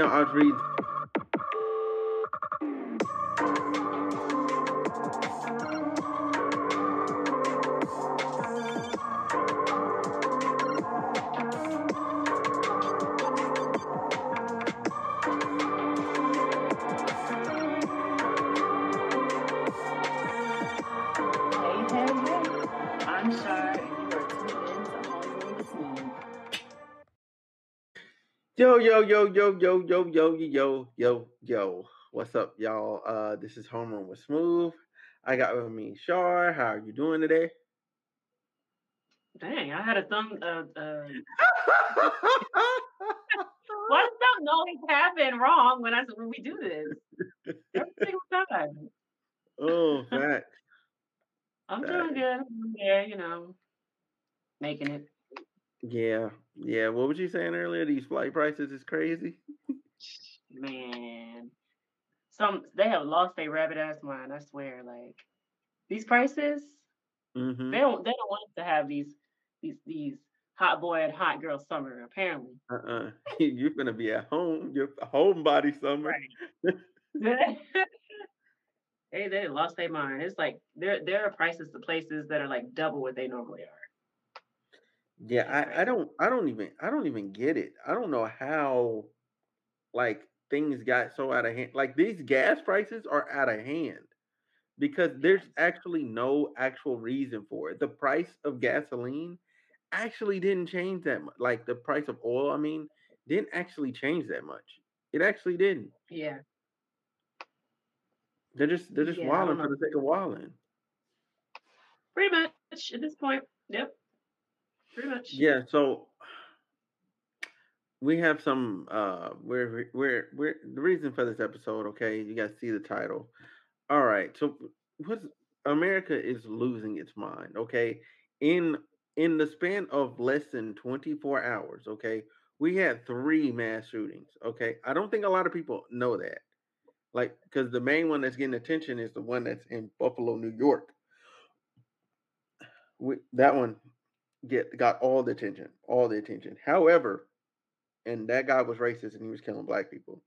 know, I'd read Yo, yo, yo, yo, yo, yo, yo, yo, yo, yo. What's up, y'all? Uh, this is Homeroom with Smooth. I got with me Char. How are you doing today? Dang, I had a thumb. Uh, uh, why does something always happen wrong when I when we do this? Every single time. oh, facts. I'm Dang. doing good. I'm there, you know, making it. Yeah, yeah. What was you saying earlier? These flight prices is crazy. Man, some they have lost their rabbit ass mind. I swear, like these prices, Mm-hmm. they don't they don't want us to have these these these hot boy and hot girl summer. Apparently, Uh-uh. You're gonna be at home. You're a homebody summer. they they lost their mind. It's like there there are prices to places that are like double what they normally are. Yeah, I, I don't I don't even I don't even get it. I don't know how like things got so out of hand. Like these gas prices are out of hand because there's actually no actual reason for it. The price of gasoline actually didn't change that much. Like the price of oil, I mean, didn't actually change that much. It actually didn't. Yeah, They're just they're just yeah. Wilding for the sake of wilding. Pretty much at this point. Yep. Pretty much. Yeah, so we have some uh we're we're we're the reason for this episode, okay? You guys see the title. All right. So what's America is losing its mind, okay? In in the span of less than 24 hours, okay? We had three mass shootings, okay? I don't think a lot of people know that. Like cuz the main one that's getting attention is the one that's in Buffalo, New York. We, that one get got all the attention, all the attention. However, and that guy was racist and he was killing black people.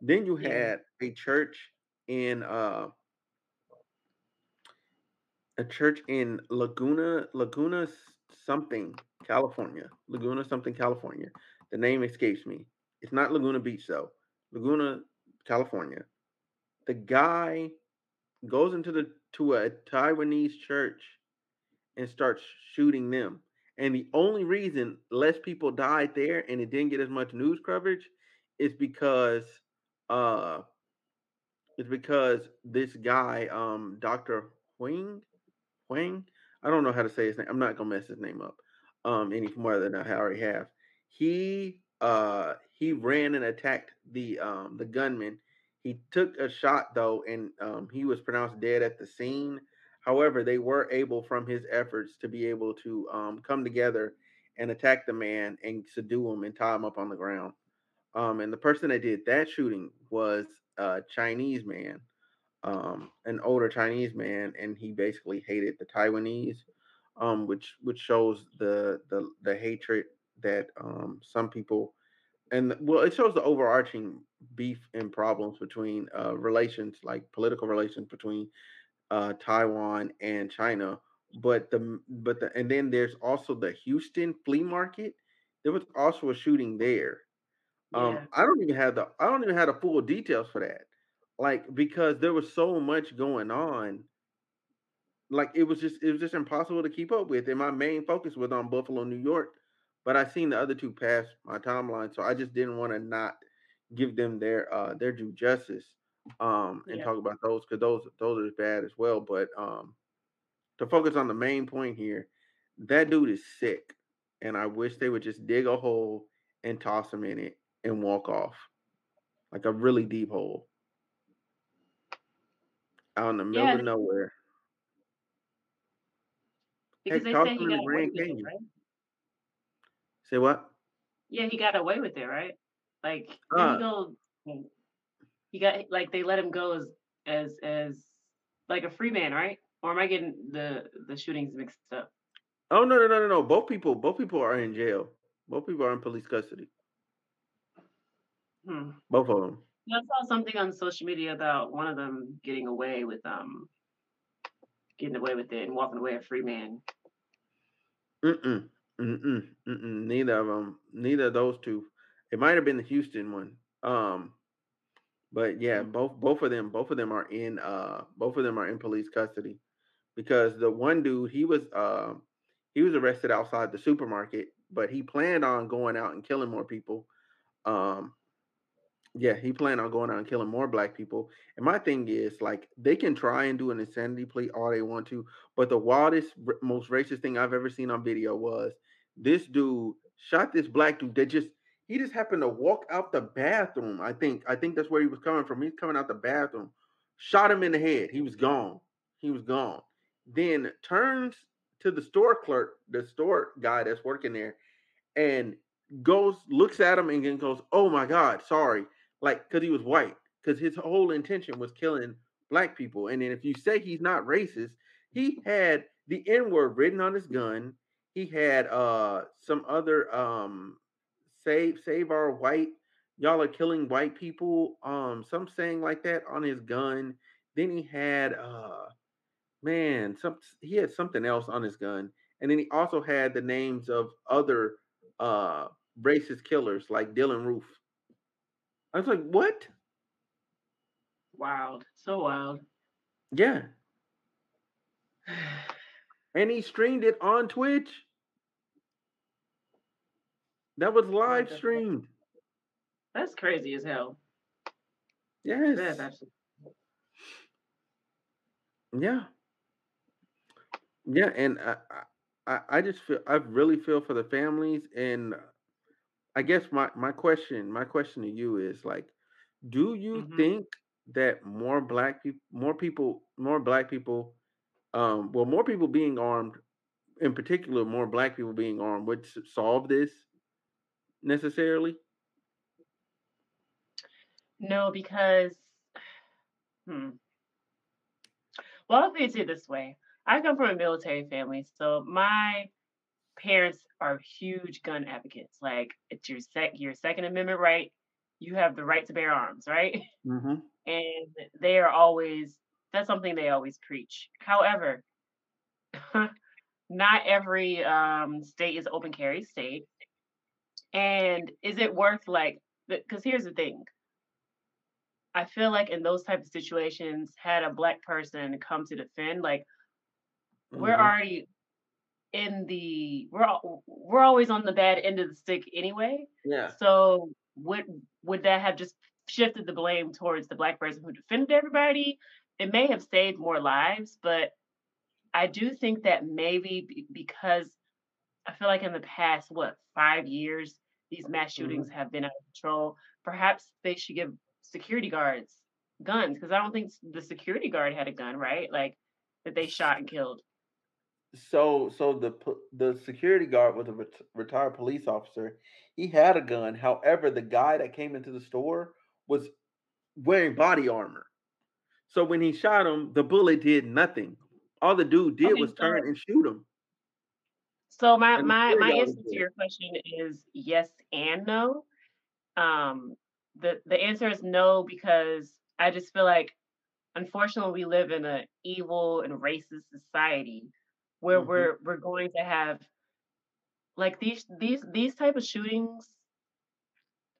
Then you had a church in uh a church in Laguna Laguna something California. Laguna something California. The name escapes me. It's not Laguna Beach though. Laguna California. The guy goes into the to a Taiwanese church and starts shooting them. And the only reason less people died there and it didn't get as much news coverage is because uh it's because this guy, um, Dr. Huang, Huang, I don't know how to say his name. I'm not gonna mess his name up um any more than I already have. He uh he ran and attacked the um the gunman. He took a shot though, and um he was pronounced dead at the scene. However, they were able from his efforts to be able to um come together and attack the man and subdue him and tie him up on the ground. Um, and the person that did that shooting was a Chinese man, um, an older Chinese man, and he basically hated the Taiwanese, um, which which shows the the the hatred that um some people and well, it shows the overarching beef and problems between uh relations, like political relations between uh Taiwan and China. But the but the and then there's also the Houston flea market. There was also a shooting there um, Yeah. I don't even have the I don't even have the full details for that. Like because there was so much going on, like it was just it was just impossible to keep up with. And my main focus was on Buffalo, New York, but I seen the other two pass my timeline, so I just didn't want to not give them their uh their due justice um and Yeah. talk about those because those those are bad as well. But um to focus on the main point here, that dude is sick, and I wish they would just dig a hole and toss him in it and walk off, like a really deep hole out in the middle Yeah. of nowhere. Because Heck, they say he got away with it, right? Say what? Yeah, he got away with it, right? Like Uh, go? He got like they let him go as as as like a free man, right? Or am I getting the the shootings mixed up? oh no no no no no! Both people both people are in jail. Both people are in police custody. Hmm. Both of them. I saw something on social media about one of them getting away with um getting away with it and walking away a free man. Mm-mm. Mm-mm. Mm-mm. Neither of them. Neither of those two. It might have been the Houston one. Um, but yeah, Mm. both both of them, both of them are in uh both of them are in police custody because the one dude he was uh, he was arrested outside the supermarket, but he planned on going out and killing more people. Um, yeah, he planned on going out and killing more black people. And my thing is, like, they can try and do an insanity plea all they want to, but the wildest, r- most racist thing I've ever seen on video was this dude shot this black dude that just he just happened to walk out the bathroom. I think I think that's where he was coming from. He's coming out the bathroom, shot him in the head. He was gone. He was gone. Then turns to the store clerk, the store guy that's working there, and goes looks at him and then goes, "Oh my God, sorry." Like, because he was white, because his whole intention was killing black people. And then if you say he's not racist, he had the N word written on his gun. He had uh some other um save save our white y'all are killing white people um some saying like that on his gun. Then he had uh man some he had something else on his gun, and then he also had the names of other uh racist killers like Dylann Roof. I was like, what? Wild. So wild. Yeah. And he streamed it on Twitch. That was live streamed. That's crazy as hell. Yes. That's absolutely Yeah. Yeah. And I, I, I just feel, I really feel for the families. And I guess my, my question, my question to you is like, do you hmm think that more black people, more people, more black people, um, well, more people being armed, in particular, more black people being armed would solve this necessarily? No, because hmm. Well, I'll put it this way. I come from a military family, so my parents are huge gun advocates. Like it's your sec your Second Amendment right. You have the right to bear arms, right? Mm-hmm. And they are always that's something they always preach. However, not every um, state is open carry state. And is it worth like because here's the thing. I feel like in those type of situations, had a black person come to defend, like we're Mm-hmm. already in the we're we're always on the bad end of the stick anyway. Yeah. So would would that have just shifted the blame towards the black person who defended everybody? It may have saved more lives, but I do think that maybe because I feel like in the past, what, five years, these mass Mm-hmm. shootings have been out of control. Perhaps they should give security guards guns because I don't think the security guard had a gun, right? Like that they shot and killed. So, so the the security guard was a ret- retired police officer. He had a gun. However, the guy that came into the store was wearing body armor. So when he shot him, the bullet did nothing. All the dude did was turn and shoot him, so my my my answer to your question is yes and no. Um, the the answer is no because I just feel like unfortunately we live in an evil and racist society where hmm we're we're going to have like these these these type of shootings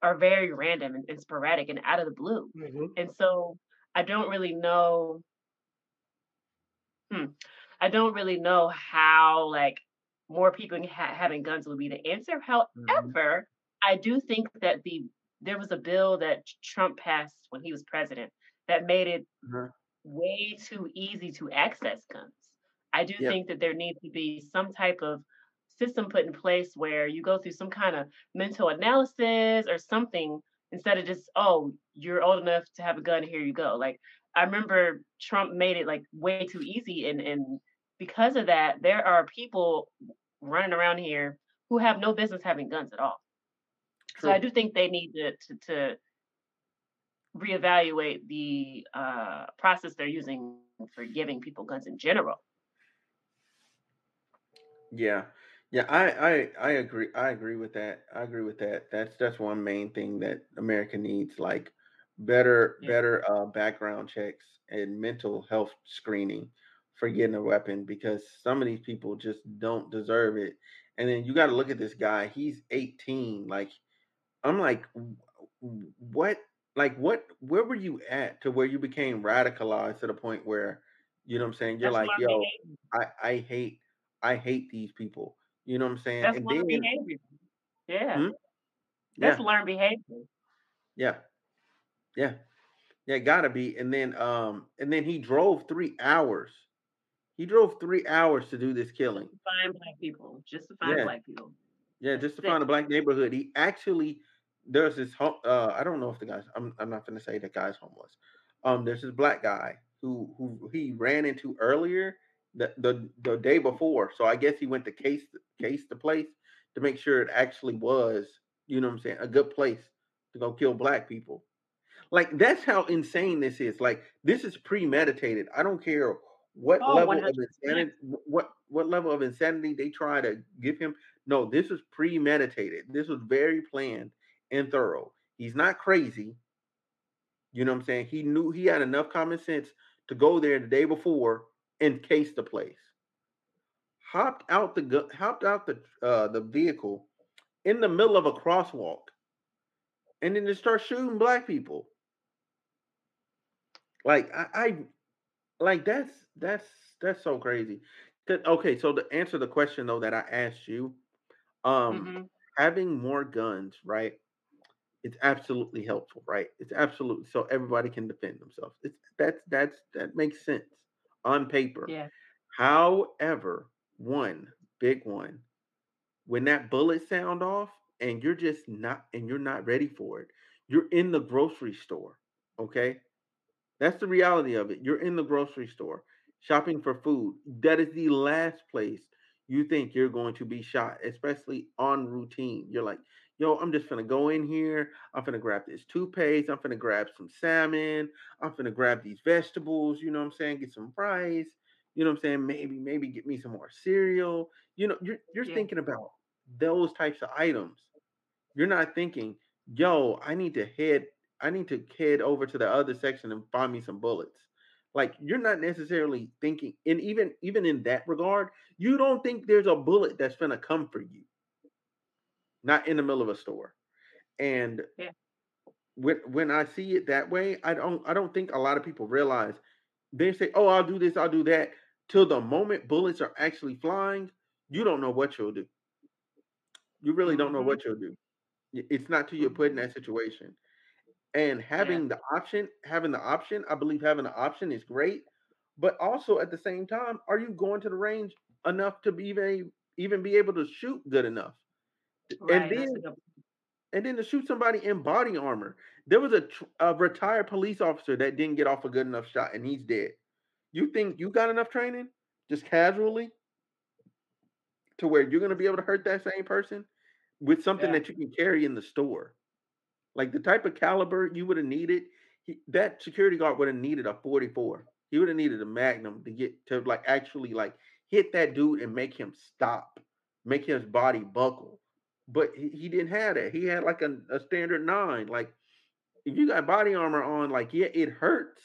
are very random and, and sporadic and out of the blue. hmm And so I don't really know hmm, I don't really know how like more people ha- having guns would be the answer. hmm However, I do think that the there was a bill that Trump passed when he was president that made it uh way too easy to access guns. I do Yeah. think that there needs to be some type of system put in place where you go through some kind of mental analysis or something instead of just, oh, you're old enough to have a gun, here you go. Like I remember Trump made it like way too easy and and because of that, there are people running around here who have no business having guns at all. So I do think they need to to, to reevaluate the uh, process they're using for giving people guns in general. Yeah. Yeah, I I I agree. I agree with that. I agree with that. That's that's one main thing that America needs, like better Yeah. better uh, background checks and mental health screening for getting a weapon because some of these people just don't deserve it. And then you got to look at this guy. He's 18. Like I'm like, what? Like what? Where were you at to where you became radicalized to the point where, you know what I'm saying? You're That's like, yo, behavior. I I hate I hate these people. You know what I'm saying? That's And learned then, behavior. Yeah. hmm? That's yeah, learned behavior. yeah, yeah, yeah, gotta be. And then, um, and then he drove three hours. He drove three hours to do this killing. Find black people. Just to find Yeah, black people. Yeah, just to sick. find a black neighborhood. He actually there's this uh, I don't know if the guy's I'm I'm not gonna say the guy's homeless. Um, there's this black guy who who he ran into earlier the the the day before. So I guess he went to case case the place to make sure it actually was, you know what I'm saying, a good place to go kill black people. Like that's how insane this is. Like this is premeditated. I don't care what Oh, level of 100%. insanity what what level of insanity they try to give him. No, this was premeditated. This was very planned and thorough. He's not crazy. You know what I'm saying? He knew he had enough common sense to go there the day before and case the place. Hopped out the hopped out the uh the vehicle in the middle of a crosswalk and then just start shooting black people. Like I, I Like, that's that's that's so crazy. okay, so to answer the question though that I asked you, um, Mhm. having more guns, right? It's absolutely helpful, right? It's absolutely so everybody can defend themselves. It's that's that's that makes sense on paper. Yeah. However, one big one, when that bullet sound off and you're just not and you're not ready for it, you're in the grocery store, okay? That's the reality of it. You're in the grocery store shopping for food. That is the last place you think you're going to be shot, especially on routine. You're like, yo, I'm just gonna go in here. I'm gonna grab this toothpaste. I'm gonna grab some salmon. I'm gonna grab these vegetables. You know what I'm saying? Get some rice. You know what I'm saying? Maybe, maybe get me some more cereal. You know, you're you're Yeah. thinking about those types of items. You're not thinking, "Yo, I need to head I need to head over to the other section and find me some bullets." Like, you're not necessarily thinking and even even in that regard, you don't think there's a bullet that's gonna come for you, not in the middle of a store. And Yeah. when when I see it that way, I don't I don't think a lot of people realize they say, "Oh, I'll do this, I'll do that." Till the moment bullets are actually flying, you don't know what you'll do. You really don't know Mhm. what you'll do. It's not till you're put in Mhm. that situation. And Yeah. having the option having the option, I believe having the option is great, but also at the same time, are you going to the range enough to be even even be able to shoot good enough? And Right. That's a then and then to shoot somebody in body armor. There was a, a retired police officer that didn't get off a good enough shot, and he's dead. You think you got enough training, just casually, to where you're going to be able to hurt that same person with something Yeah. that you can carry in the store? Like the type of caliber you would have needed, he, that security guard would have needed a 44. He would have needed a Magnum to get to like actually like hit that dude and make him stop, make his body buckle. But he, he didn't have that. He had like a, a standard nine. Like if you got body armor on, like yeah, it hurts,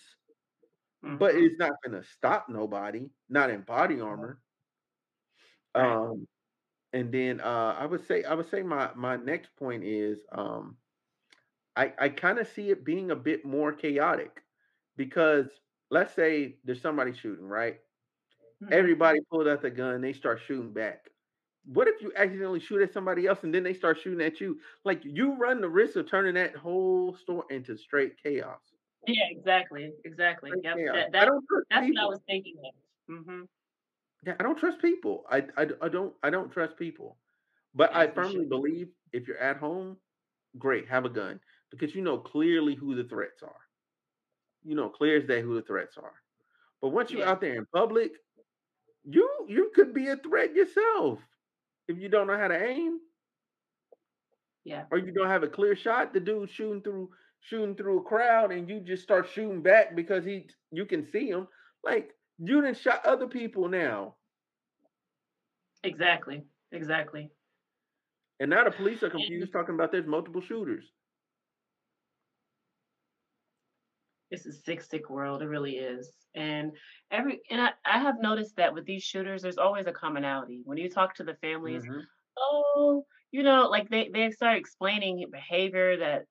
but Mhm. it's not gonna stop nobody. Not in body armor. Right. Um, and then uh, I would say I would say my my next point is um I I kinda see it being a bit more chaotic because let's say there's somebody shooting, right? Mhm. Everybody pulled out the gun, they start shooting back. What if you accidentally shoot at somebody else and then they start shooting at you? Like you run the risk of turning that whole store into straight chaos. Yeah, exactly. Exactly. Straight Yep. chaos. That I that don't trust that's what I was thinking of. Mhm. Yeah, I don't trust people. I, I, I don't I don't trust people. But I firmly should. believe if you're at home, great, have a gun because you know clearly who the threats are. You know clear as day who the threats are. But once you're Yeah. out there in public, you you could be a threat yourself if you don't know how to aim Yeah. or you don't have a clear shot. The dude shooting through shooting through a crowd and you just start shooting back because he you can see him. Like you didn't shot other people now. Exactly. Exactly. And now the police are confused talking about there's multiple shooters. It's a sick, sick world. It really is. And every and I, I have noticed that with these shooters, there's always a commonality. When you talk to the families, Mhm. oh, you know, like they, they start explaining behavior that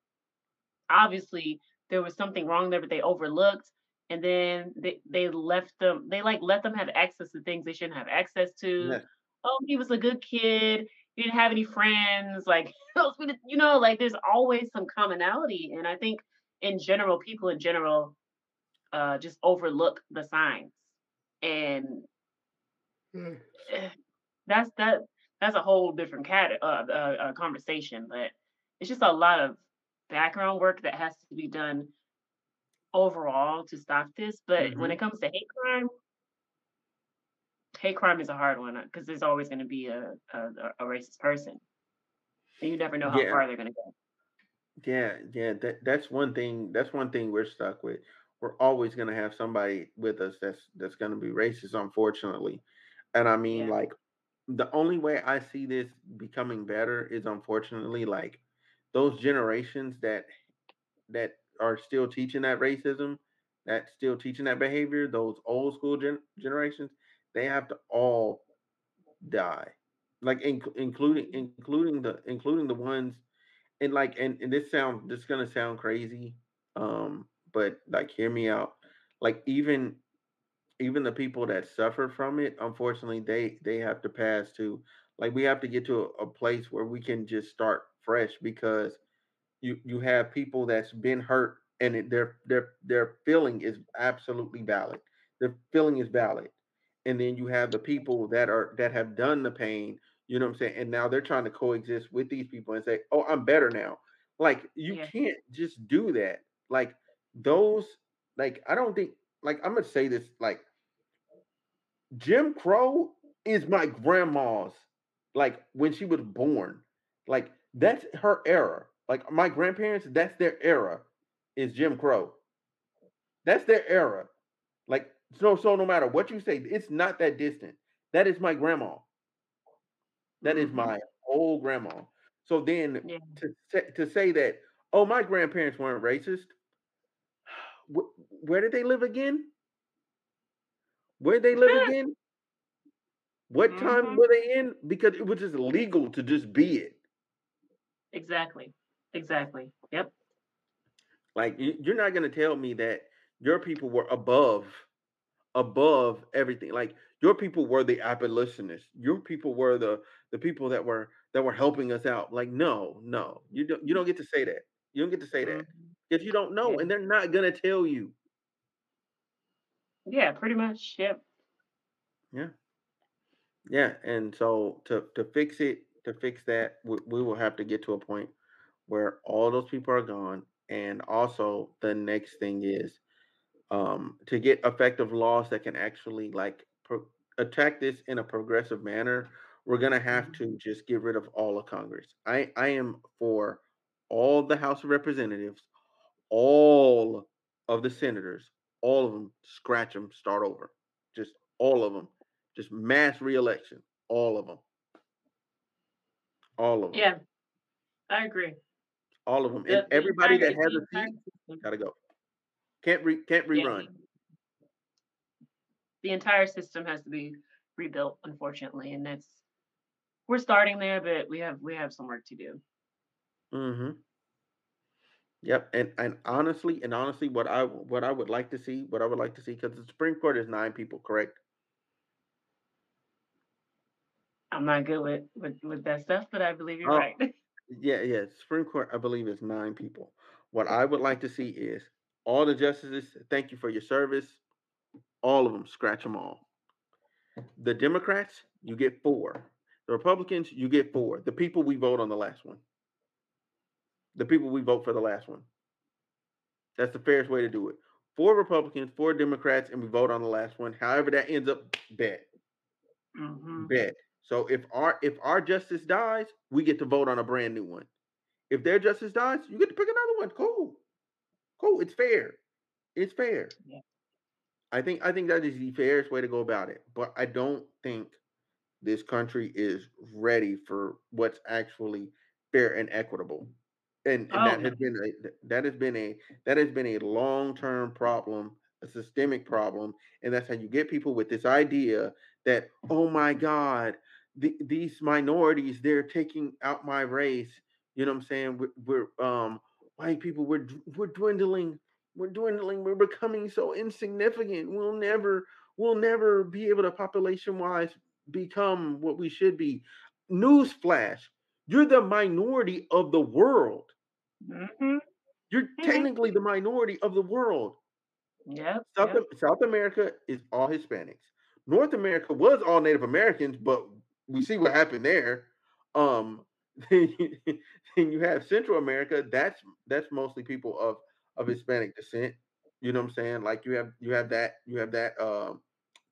obviously there was something wrong there, but they overlooked. And then they, they left them, they like let them have access to things they shouldn't have access to. Yeah. Oh, he was a good kid. He didn't have any friends. Like, those we didn't- you know, like there's always some commonality. And I think in general, people in general uh, just overlook the signs. And Mm. that's that that's a whole different cat uh, uh, uh, conversation. But it's just a lot of background work that has to be done overall to stop this. But when Mhm. it comes to hate crime, hate crime is a hard one because there's always going to be a, a a a racist person, and you never know how Yeah. far they're going to go. Yeah, yeah, that that's one thing. That's one thing we're stuck with. We're always gonna have somebody with us that's that's gonna be racist, unfortunately. And I mean, Yeah, like, the only way I see this becoming better is unfortunately like those generations that that are still teaching that racism, that still teaching that behavior, those old school gen- generations, they have to all die. Like inc- including hmm including the including the ones and like and, and this sound this is gonna sound crazy um but like hear me out. Like even even the people that suffer from it unfortunately they they have to pass to like we have to get to a, a place where we can just start fresh because you you have people that's been hurt and it, their their their feeling is absolutely valid. Their feeling is valid. And then you have the people that are that have done the pain you know what i'm saying? And now they're trying to coexist with these people and say oh i'm better now. Like you yeah, can't just do that. Like those like i don't think like i'm gonna say this like jim crow is my grandma's like when she was born. Like that's her era. Like my grandparents that's their era is jim crow. That's their era. Like so so no matter what you say it's not that distant. That is my grandma That is hmm my old grandma. So then yeah, to say, to say that, oh, my grandparents weren't racist. Where did they live again? Where did they live again? What time hmm were they in? Because it was just legal to just be it. exactly, exactly. Yep. Like you're not gonna tell me that your people were above above everything. Like your people were the abolitionists. Your people were the the people that were that were helping us out. Like no, no, you don't you don't get to say that. You don't get to say that because you don't know, and they're not gonna tell you. yeah, pretty much. Yep. Yeah, yeah. And so to to fix it, to fix that, we, we will have to get to a point where all those people are gone. And also, the next thing is um, to get effective laws that can actually like attack this in a progressive manner, we're gonna have hmm to just get rid of all of Congress. I I am for all the House of Representatives, all of the senators, all of them, scratch them, start over, just all of them, just mass reelection, all of them, all of them, Yeah, I agree. all of them, The the everybody entire that has a seat gotta go. Can't re can't rerun. the, the entire system has to be rebuilt, unfortunately, and that's we're starting there, but we have we have some work to do. Mm-hmm. Yep, and and honestly, and honestly, what I what I would like to see, what I would like to see, because the Supreme Court is nine people, correct? I'm not good with with with that stuff, but I believe you're Oh, right. yeah, yeah. Supreme Court, I believe, is nine people. What I would like to see is all the justices. Thank you for your service. All of them, scratch them all. The Democrats, you get four. The Republicans, you get four. The people we vote on the last one. The people we vote for the last one. That's the fairest way to do it. Four Republicans, four Democrats, and we vote on the last one. However that ends up, bet. hmm Bet. So if our if our justice dies, we get to vote on a brand new one. If their justice dies, you get to pick another one. Cool. Cool. It's fair. It's fair. Yeah. I think I think that is the fairest way to go about it. But I don't think this country is ready for what's actually fair and equitable. And and Oh, that has been a that has been a that has been a long-term problem, a systemic problem, and that's how you get people with this idea that, "Oh my god, the these minorities, they're taking out my race." You know what I'm saying? We're, we're um white people, we're we're dwindling, we're dwindling, we're becoming so insignificant. We'll never we'll never be able to population wise become what we should be. Newsflash, you're the minority of the world. Mhm, You're mhm. technically the minority of the world. Yeah. South yep. South America is all Hispanics. North America was all Native Americans, but we see what happened there. Um, then you, then you have Central America. That's that's mostly people of of Hispanic descent. You know what I'm saying? Like you have you have that you have that um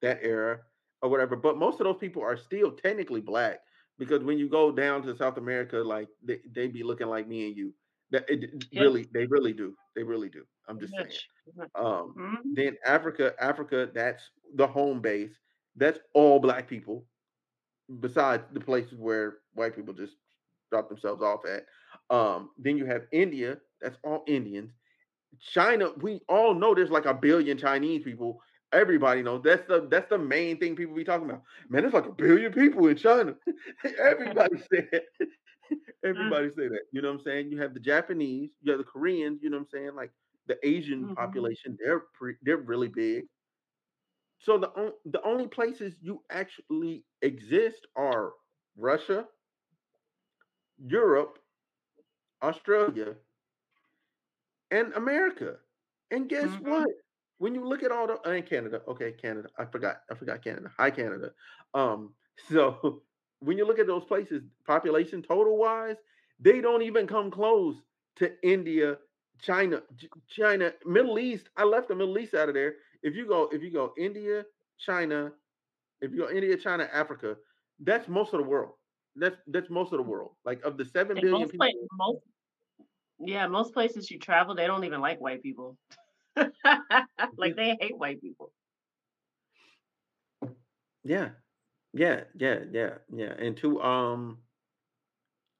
that era or whatever. But most of those people are still technically black because when you go down to South America, like they they be looking like me and you. That it, Yep, really they really do. They really do. I'm just saying. much, pretty much. Um, Mhm, then Africa, Africa, that's the home base. That's all black people, besides the places where white people just drop themselves off at. Um, then you have India, that's all Indians. China, we all know there's like a billion Chinese people. Everybody knows that's the that's the main thing people be talking about. Man, there's like a billion people in China. Everybody said mm, Everybody say that. You know what I'm saying? You have the Japanese, you have the Koreans. You know what I'm saying? Like the Asian mhm. population, they're pre- they're really big. So the on- the only places you actually exist are Russia, Europe, Australia, and America. And guess Mhm. what? When you look at all the and Canada, okay, Canada. I forgot. I forgot Canada. Hi Canada. Um, so when you look at those places, population total wise, they don't even come close to India, China, China, Middle East. I left the Middle East out of there. If you go, if you go India, China, if you go India, China, Africa, that's most of the world. That's that's most of the world. Like of the seven And billion most people, most yeah, most places you travel, they don't even like white people. Like, they hate white people. yeah, yeah, yeah, yeah, yeah. And to um,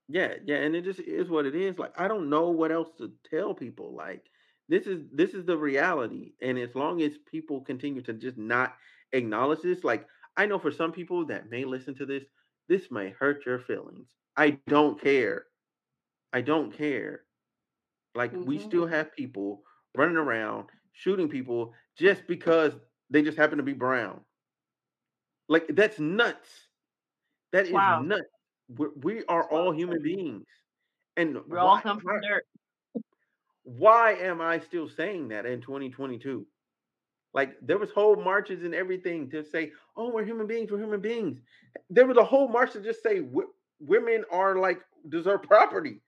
yeah, yeah, and it just is what it is. Like I don't know what else to tell people. Like this is this is the reality. And as long as people continue to just not acknowledge this, like I know for some people that may listen to this, this may hurt your feelings. I don't care. I don't care. Like we Mhm. still have people running around shooting people just because they just happen to be brown. Like that's nuts. That is Wow. nuts. We're, we are all human beings. And We all come from dirt. why am I still saying that in 2022? Like there was whole marches and everything to say, "Oh, we're human beings. We're human beings." There was a whole march to just say women are like deserve property.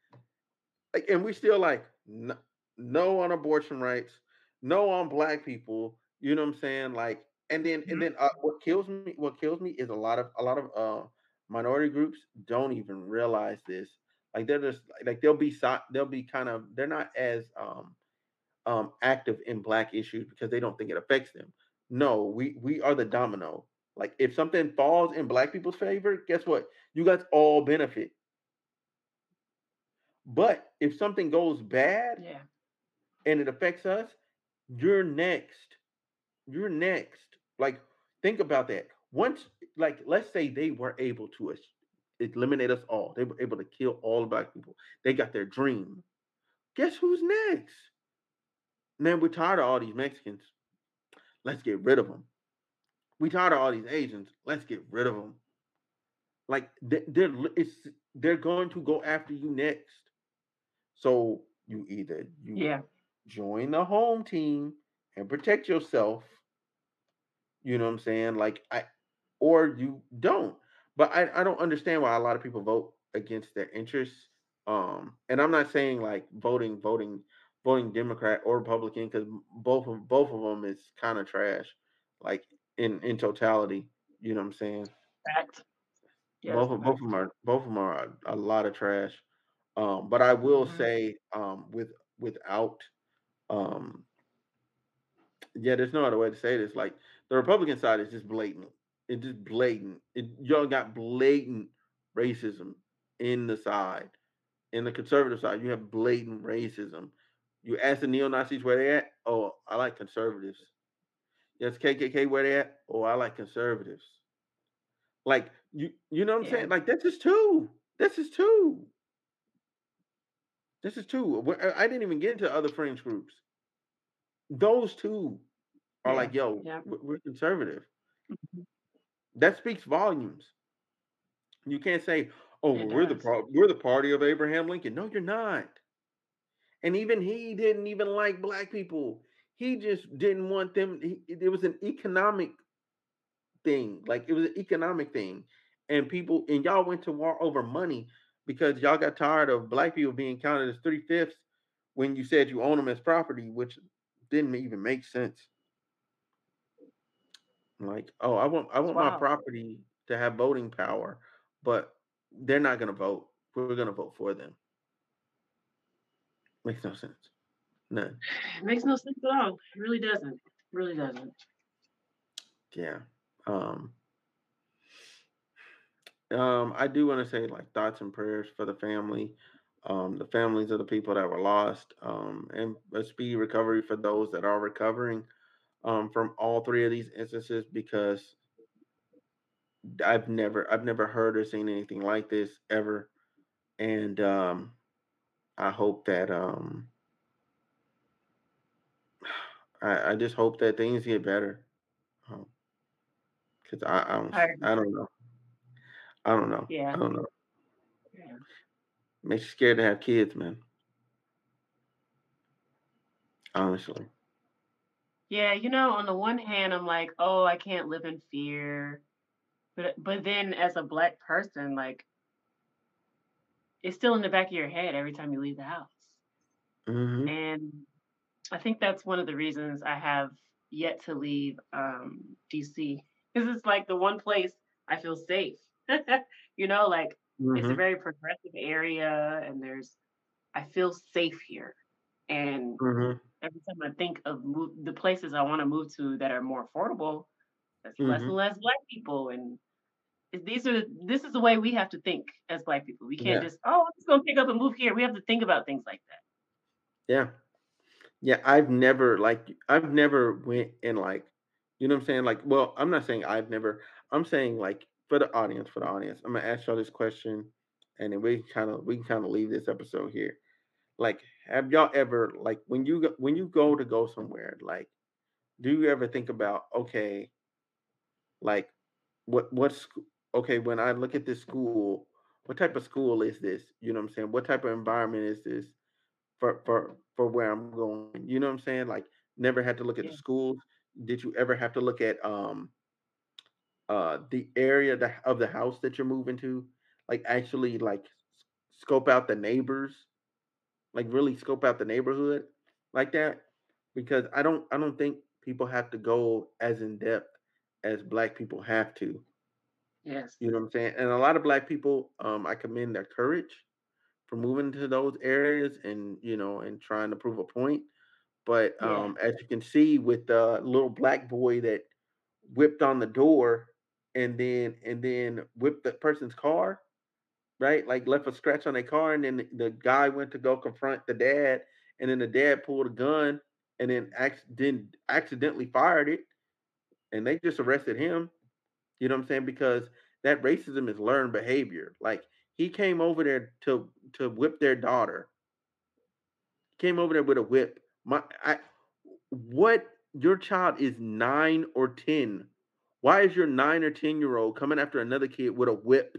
Like, and we still like no, no on abortion rights, no on black people. You know what I'm saying? Like, and then and Mhm. then uh, what kills me, what kills me is a lot of a lot of uh minority groups don't even realize this. Like they're just like they'll be they'll be kind of they're not as um um active in black issues because they don't think it affects them. No, we we are the domino. Like if something falls in black people's favor, guess what? You guys all benefit. But if something goes bad, Yeah. and it affects us, you're next. You're next. Like, think about that. Once, like, let's say they were able to eliminate us all, they were able to kill all the black people. They got their dream. Guess who's next? Man, we're tired of all these Mexicans. Let's get rid of them. We tired of all these Asians. Let's get rid of them. Like, they- they're it's they're going to go after you next. So you either you Yeah. join the home team and protect yourself, You know what I'm saying? Like I or you don't. But I, I don't understand why a lot of people vote against their interests. Um, and I'm not saying like voting, voting, voting Democrat or Republican because both of both of them is kind of trash, like in in totality. You know what I'm saying? Fact. Yes, Both of both of them are both of them are a, a lot of trash. Um, but I will Mhm. say, um, with without um, yeah, there's no other way to say this. Like the Republican side is just blatant. It's just blatant. It, y'all got blatant racism in the side. In the conservative side, you have blatant racism. You ask the neo Nazis where they at. Oh, I like conservatives. Yes, KKK where they at. Oh, I like conservatives. Like you, you know what I'm Yeah. saying? Like this is two. This is two. This is two. I didn't even get into other fringe groups. Those two are Yeah. like, yo, Yeah. we're, conservative. Mhm. That speaks volumes. You can't say, "Oh, well, we're the we're the party of Abraham Lincoln." No, you're not. And even he didn't even like black people. He just didn't want them. He, it was an economic thing. Like it was an economic thing, and people and y'all went to war over money because y'all got tired of black people being counted as three fifths when you said you own them as property, which didn't even make sense. Like, oh, I want I want my property to have voting power, but they're not gonna vote. We're gonna vote for them. Makes no sense. None. It makes no sense at all. It really doesn't. It really doesn't. Yeah. Um um I do want to say like thoughts and prayers for the family, um, the families of the people that were lost, um, and a speedy recovery for those that are recovering um from all three of these instances because I've never I've never heard or seen anything like this ever. And um I hope that um I, I just hope that things get better. Um, cause I I don't I I don't know. I don't know. Yeah. I don't know. Yeah. Makes you scared to have kids, man. Honestly. Yeah, you know, on the one hand, I'm like, oh, I can't live in fear. But but then as a black person, like it's still in the back of your head every time you leave the house. hmm And I think that's one of the reasons I have yet to leave um DC. Because it's like the one place I feel safe. you know, like it's a hmm very progressive area and there's I feel safe here. And hmm every time I think of move, the places I want to move to that are more affordable, there's less and less black people. And these are this is the way we have to think as black people. We can't Yeah. just, oh, I'm just gonna pick up and move here. We have to think about things like that. Yeah. Yeah. I've never like I've never went and like you know what I'm saying? Like, well, I'm not saying I've never, I'm saying like for the audience, for the audience, I'm gonna ask y'all this question and then we kind of we can kind of leave this episode here. Like, have y'all ever like when you go, when you go to go somewhere, like, do you ever think about okay, like what what's okay when I look at this school, what type of school is this? You know what I'm saying? What type of environment is this for for for where I'm going? You know what I'm saying? Like, never had to look at the schools. Did you ever have to look at um uh the area of the house that you're moving to? Like actually like scope out the neighbors like really scope out the neighborhood like that because I don't I don't think people have to go as in depth as black people have to. Yes. You know what I'm saying? And a lot of black people, um, I commend their courage for moving to those areas and you know and trying to prove a point. But Yeah. um, as you can see with the little black boy that whipped on the door and then and then whipped the person's car, right? Like left a scratch on their car, and then the, guy went to go confront the dad, and then the dad pulled a gun and then accident, accidentally fired it, and they just arrested him. You know what I'm saying? Because that racism is learned behavior. Like he came over there to to whip their daughter. Came over there with a whip. My I what your child is nine or ten. Why is your nine or ten year old coming after another kid with a whip?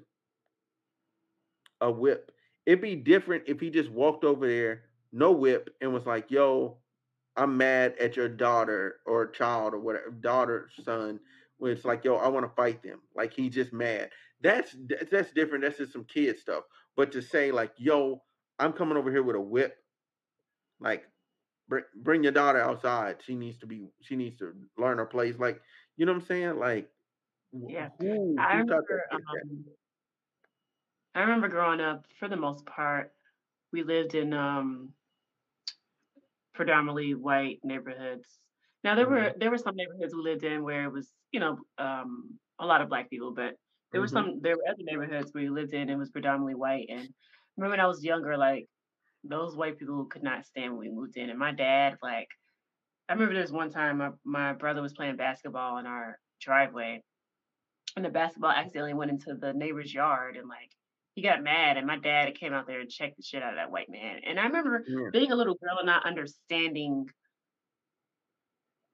a whip. It'd be different if he just walked over there, no whip, and was like, "Yo, I'm mad at your daughter or child or whatever, daughter, son." Where it's like, "Yo, I want to fight them." Like he's just mad. That's that's different. That's just some kid stuff. But to say like, "Yo, I'm coming over here with a whip," like bring your daughter outside. She needs to be. She needs to learn her place. Like you know what I'm saying? Like Yeah. who I remember um I remember growing up, for the most part, we lived in um predominantly white neighborhoods. Now there were Mhm. there were some neighborhoods we lived in where it was, you know, um, a lot of black people, but there were Mhm. some there were other neighborhoods where we lived in, it was predominantly white, and remember when I was younger, like, those white people could not stand when we moved in, and my dad, like I remember there was one time my my brother was playing basketball in our driveway, and the basketball accidentally went into the neighbor's yard, and, like, he got mad, and my dad came out there and checked the shit out of that white man, and I remember Yeah. being a little girl and not understanding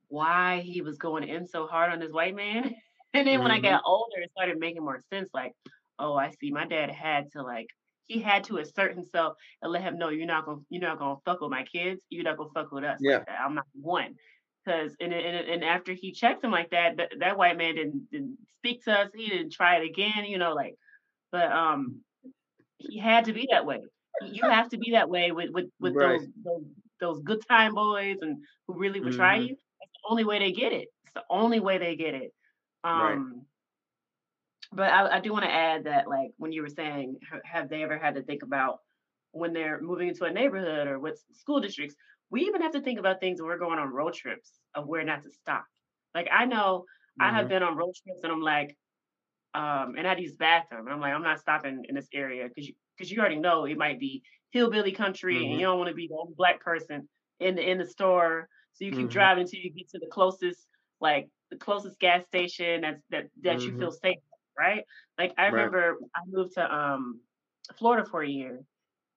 why he was going in so hard on this white man. And then when I Mhm. got older, it started making more sense. Like, oh, I see. My dad had to like he had to assert himself and let him know you're not gonna you're not gonna fuck with my kids. You're not gonna fuck with us Yeah. that. I'm not one. Cause and and and after he checked him like that, that, that white man didn't didn't speak to us. He didn't try it again. You know, like, but um, he had to be that way. You have to be that way with with with Right. those those those good time boys and who really would try Mhm. you. That's the only way they get it. It's the only way they get it. Right. But I, I do want to add that, like, when you were saying, have they ever had to think about when they're moving into a neighborhood or what school districts? We even have to think about things when we're going on road trips of where not to stop. Like, I know I have Mhm. been on road trips and I'm like, um, and I use bathroom. And I'm like, I'm not stopping in this area because you because you already know it might be hillbilly country and you Mhm. don't want to be the only black person in the in the store. So you keep Mhm. driving until you get to the closest, like the closest gas station that's that that you Mhm. feel safe, right? Like I Right. remember I moved to um Florida for a year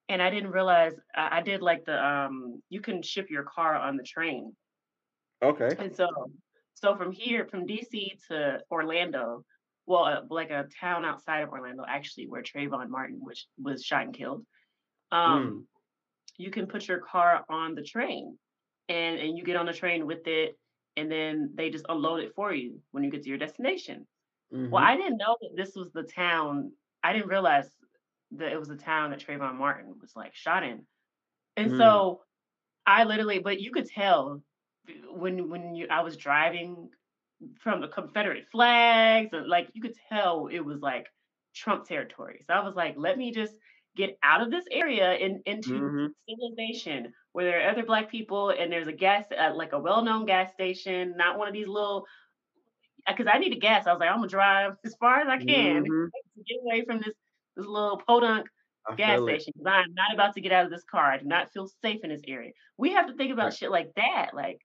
and I didn't realize I, I did like the um you can ship your car on the train. Okay. And so, so from here, from DC to Orlando, well, uh, like a town outside of Orlando, actually, where Trayvon Martin was was shot and killed. Mm. Um, you can put your car on the train, and and you get on the train with it, and then they just unload it for you when you get to your destination. Well, Mhm. I didn't know that this was the town. I didn't realize that it was the town that Trayvon Martin was like shot in. And Mm. so I literally, but you could tell when when you I was driving from the Confederate flags and like you could tell it was like Trump territory. So I was like, let me just get out of this area and into Mhm. civilization where there are other black people and there's a gas uh, like a well-known gas station, not one of these little because I needed gas. I was like, I'm gonna drive as far as I can Mhm. to get away from this this little podunk I gas station it. station 'cause I'm not about to get out of this car. I do not feel safe in this area. We have to think about Right. shit like that. Like,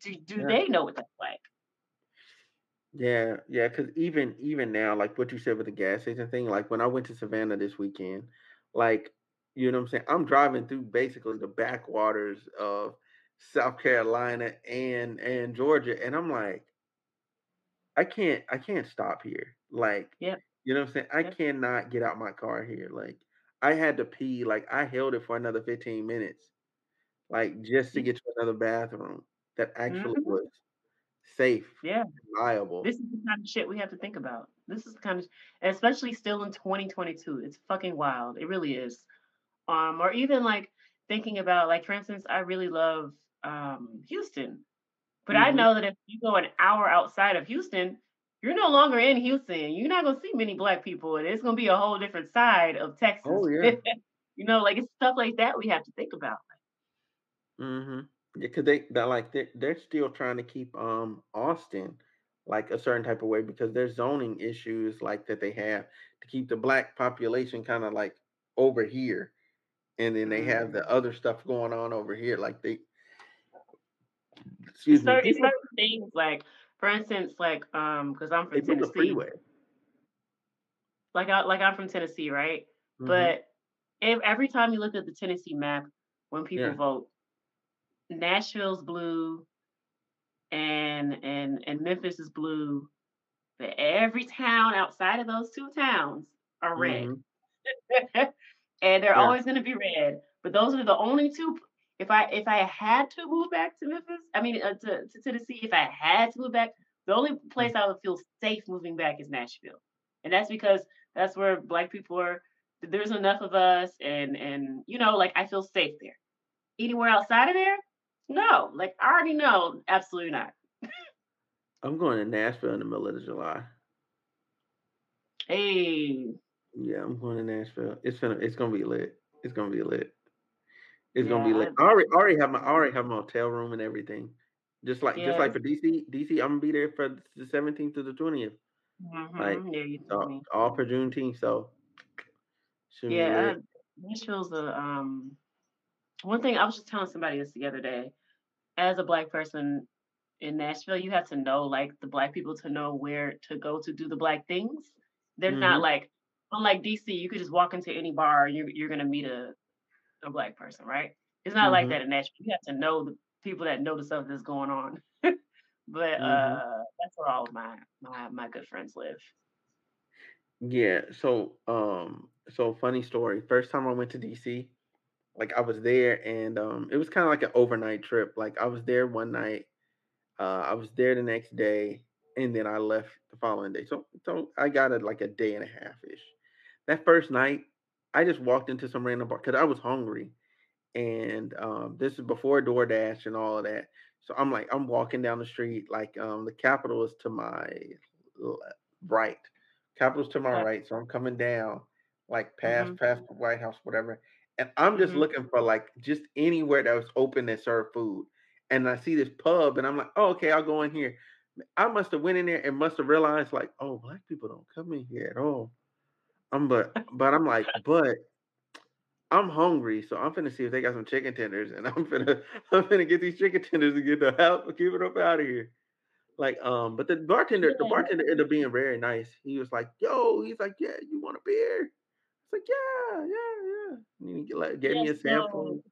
do do Yeah. they know what that's like? Yeah, yeah, because even even now, like what you said with the gas station thing, like when I went to Savannah this weekend, like you know what I'm saying, I'm driving through basically the backwaters of South Carolina and and Georgia, and I'm like, I can't I can't stop here. Like, yeah. you know what I'm saying? I yep. cannot get out my car here. Like, I had to pee, like I held it for another 15 minutes, like just to get to another bathroom that actually mhm, was safe, Yeah, reliable. this is the kind of shit we have to think about. This is the kind of, especially still in 2022. It's fucking wild. It really is. Um, or even like thinking about, like for instance, I really love um Houston. But I Mhm. know that if you go an hour outside of Houston, you're no longer in Houston. You're not gonna see many black people, and it's gonna be a whole different side of Texas. Oh yeah. You know, like it's stuff like that we have to think about. Mm-hmm. Yeah, 'cause they they're like they're they're still trying to keep um Austin like a certain type of way because there's zoning issues like that they have to keep the black population kind of like over here, and then they have the Mhm. other stuff going on over here. Like they, excuse me, certain, it's people certain things like, for instance, like um, because I'm they from a Tennessee, freeway. like I like I'm from Tennessee, right? Mhm. But if, every time you look at the Tennessee map, when people Yeah. vote, Nashville's blue and and and Memphis is blue, but every town outside of those two towns are red. Mhm. and they're Yeah. always going to be red. But those are the only two. If I if I had to move back to Memphis, I mean uh, to, to Tennessee, if I had to move back, the only place Mm. I would feel safe moving back is Nashville, and that's because that's where Black people are. There's enough of us, and and you know, like I feel safe there. Anywhere outside of there, no. Like I already know, absolutely not. I'm going to Nashville in the middle of July. Hey, Yeah, I'm going to Nashville. It's gonna it's gonna be lit. It's gonna be lit. It's gonna be like. I already already have my I already have my hotel room and everything. Just like just like for DC, DC, I'm gonna be there for the 17th to the 20th. Like, Mhm. Yeah, you told uh, me. all for Juneteenth, so Yeah, uh, Nashville's a um one thing I was just telling somebody this the other day. As a black person in Nashville, you have to know like the black people to know where to go to do the black things. They're not Mhm. like unlike DC, you could just walk into any bar, you're you're gonna meet a a black person, right? It's not like Mhm. that in Nashville. You have to know the people that know the stuff that's going on. But Mhm. uh that's where all of my my my good friends live. Yeah, so um so funny story. First time I went to DC, like I was there and um it was kind of like an overnight trip. Like I was there one night, uh I was there the next day, and then I left the following day. So so I got it like a day and a half ish. That first night, I just walked into some random bar because I was hungry. And um this is before DoorDash and all of that. So I'm like, I'm walking down the street, like um the Capitol is to my right. Capitol's to my right. So I'm coming down, like past Mhm. past the White House, whatever. And I'm just Mhm. looking for like just anywhere that was open that served food. And I see this pub and I'm like, oh, okay, I'll go in here. I must have went in there and must have realized like, oh, black people don't come in here at all. I'm but but I'm like, but I'm hungry, so I'm finna see if they got some chicken tenders, and I'm finna I'm finna get these chicken tenders and get the hell keep it up out of here. Like, um, but the bartender the bartender ended up being very nice. He was like, "Yo," he's like, "Yeah, you want a beer?" It's like, "Yeah, yeah, yeah." And he like gave Yeah, me a sample.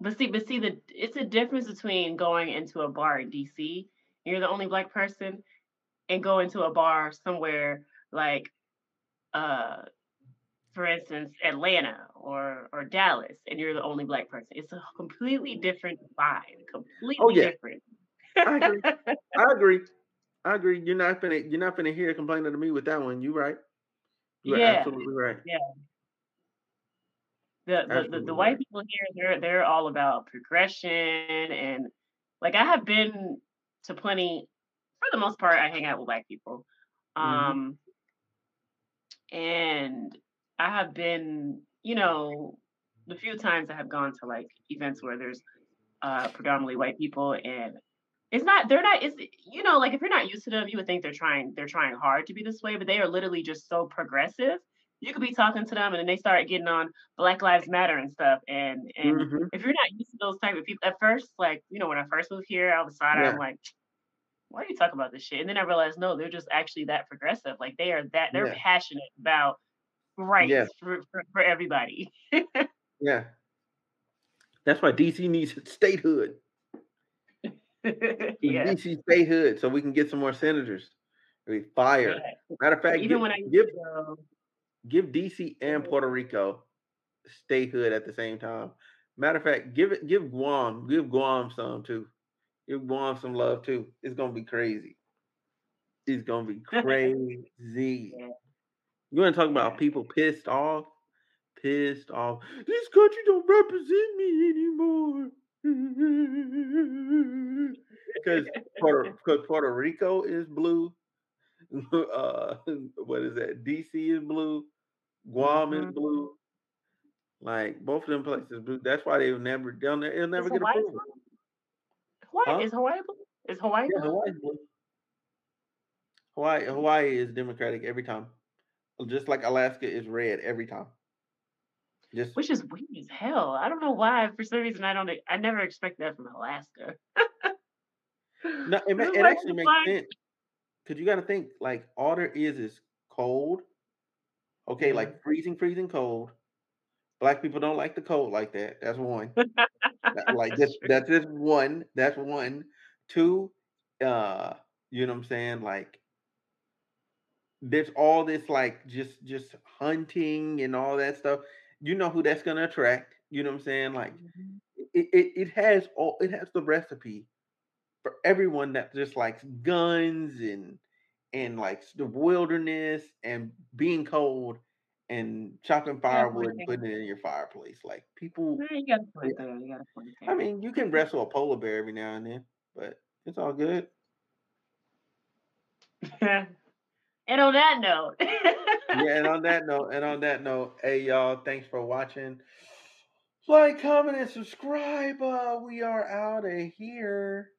But see, but see, the it's a difference between going into a bar in DC, you're the only black person, and go into a bar somewhere like, uh, for instance, Atlanta or or Dallas, and you're the only black person. It's a completely different vibe, Oh yeah, different. I agree. I agree. I agree. You're not gonna you're not gonna hear complaining to me with that one. You right. You are Yeah, absolutely right. yeah. The the the, the white right. people here, they're they're all about progression and like I have been to plenty. For the most part, I hang out with black people. hmm Um, And I have been, you know, the few times I have gone to like events where there's uh predominantly white people and it's not they're not it's you know, like if you're not used to them, you would think they're trying they're trying hard to be this way, but they are literally just so progressive. You could be talking to them and then they start getting on Black Lives Matter and stuff. And and hmm if you're not used to those type of people at first, like, you know, when I first moved here, I was side I'm like, why are you talking about this shit? And then I realized no, they're just actually that progressive. Like they are that they're Yeah. passionate about Yeah. rights for, for, for everybody. Yeah. That's why DC needs statehood. Yeah. DC statehood so we can get some more senators. We Yeah. fire. Matter of fact, Even give when I give go, give DC and Puerto Rico statehood at the same time. Matter of fact, give it give Guam, give Guam some too. Guam some love too. It's gonna be crazy. It's gonna be crazy. yeah, You wanna talk about people pissed off? Pissed off. This country don't represent me anymore. Because Puerto, Puerto Rico is blue. Uh, what is that? DC is blue. Guam is hmm blue. Like both of them places blue. That's why they'll never they'll ne- it'll Is never get approved. blue? Hawaii Huh? is Hawaii blue? Is Hawaii Yeah, blue? Hawaii's blue. Hawaii Hawaii is Democratic every time. Just like Alaska is red every time. Just Which is weird as hell. I don't know why. For some reason, I don't. I never expect that from Alaska. no, it, it like, actually makes why? sense. Cause you gotta think like all there is is cold. Okay, Yeah. like freezing, freezing cold. Black people don't like the cold like that. That's one. Like just that's just one. That's one. Two, uh, you know what I'm saying? Like there's all this like just just hunting and all that stuff. You know who that's gonna attract. You know what I'm saying? Like Mhm. it, it, it has all it has the recipe for everyone that just likes guns and and likes the wilderness and being cold and chopping You got a point firewood and putting it in your fireplace. Like people, Yeah, You got a yeah. point there. You got a point I there. mean, you can wrestle a polar bear every now and then, but it's all good. and on that note, Yeah, and on that note, and on that note, hey y'all, thanks for watching. Like, comment, and subscribe. Uh, we are out of here.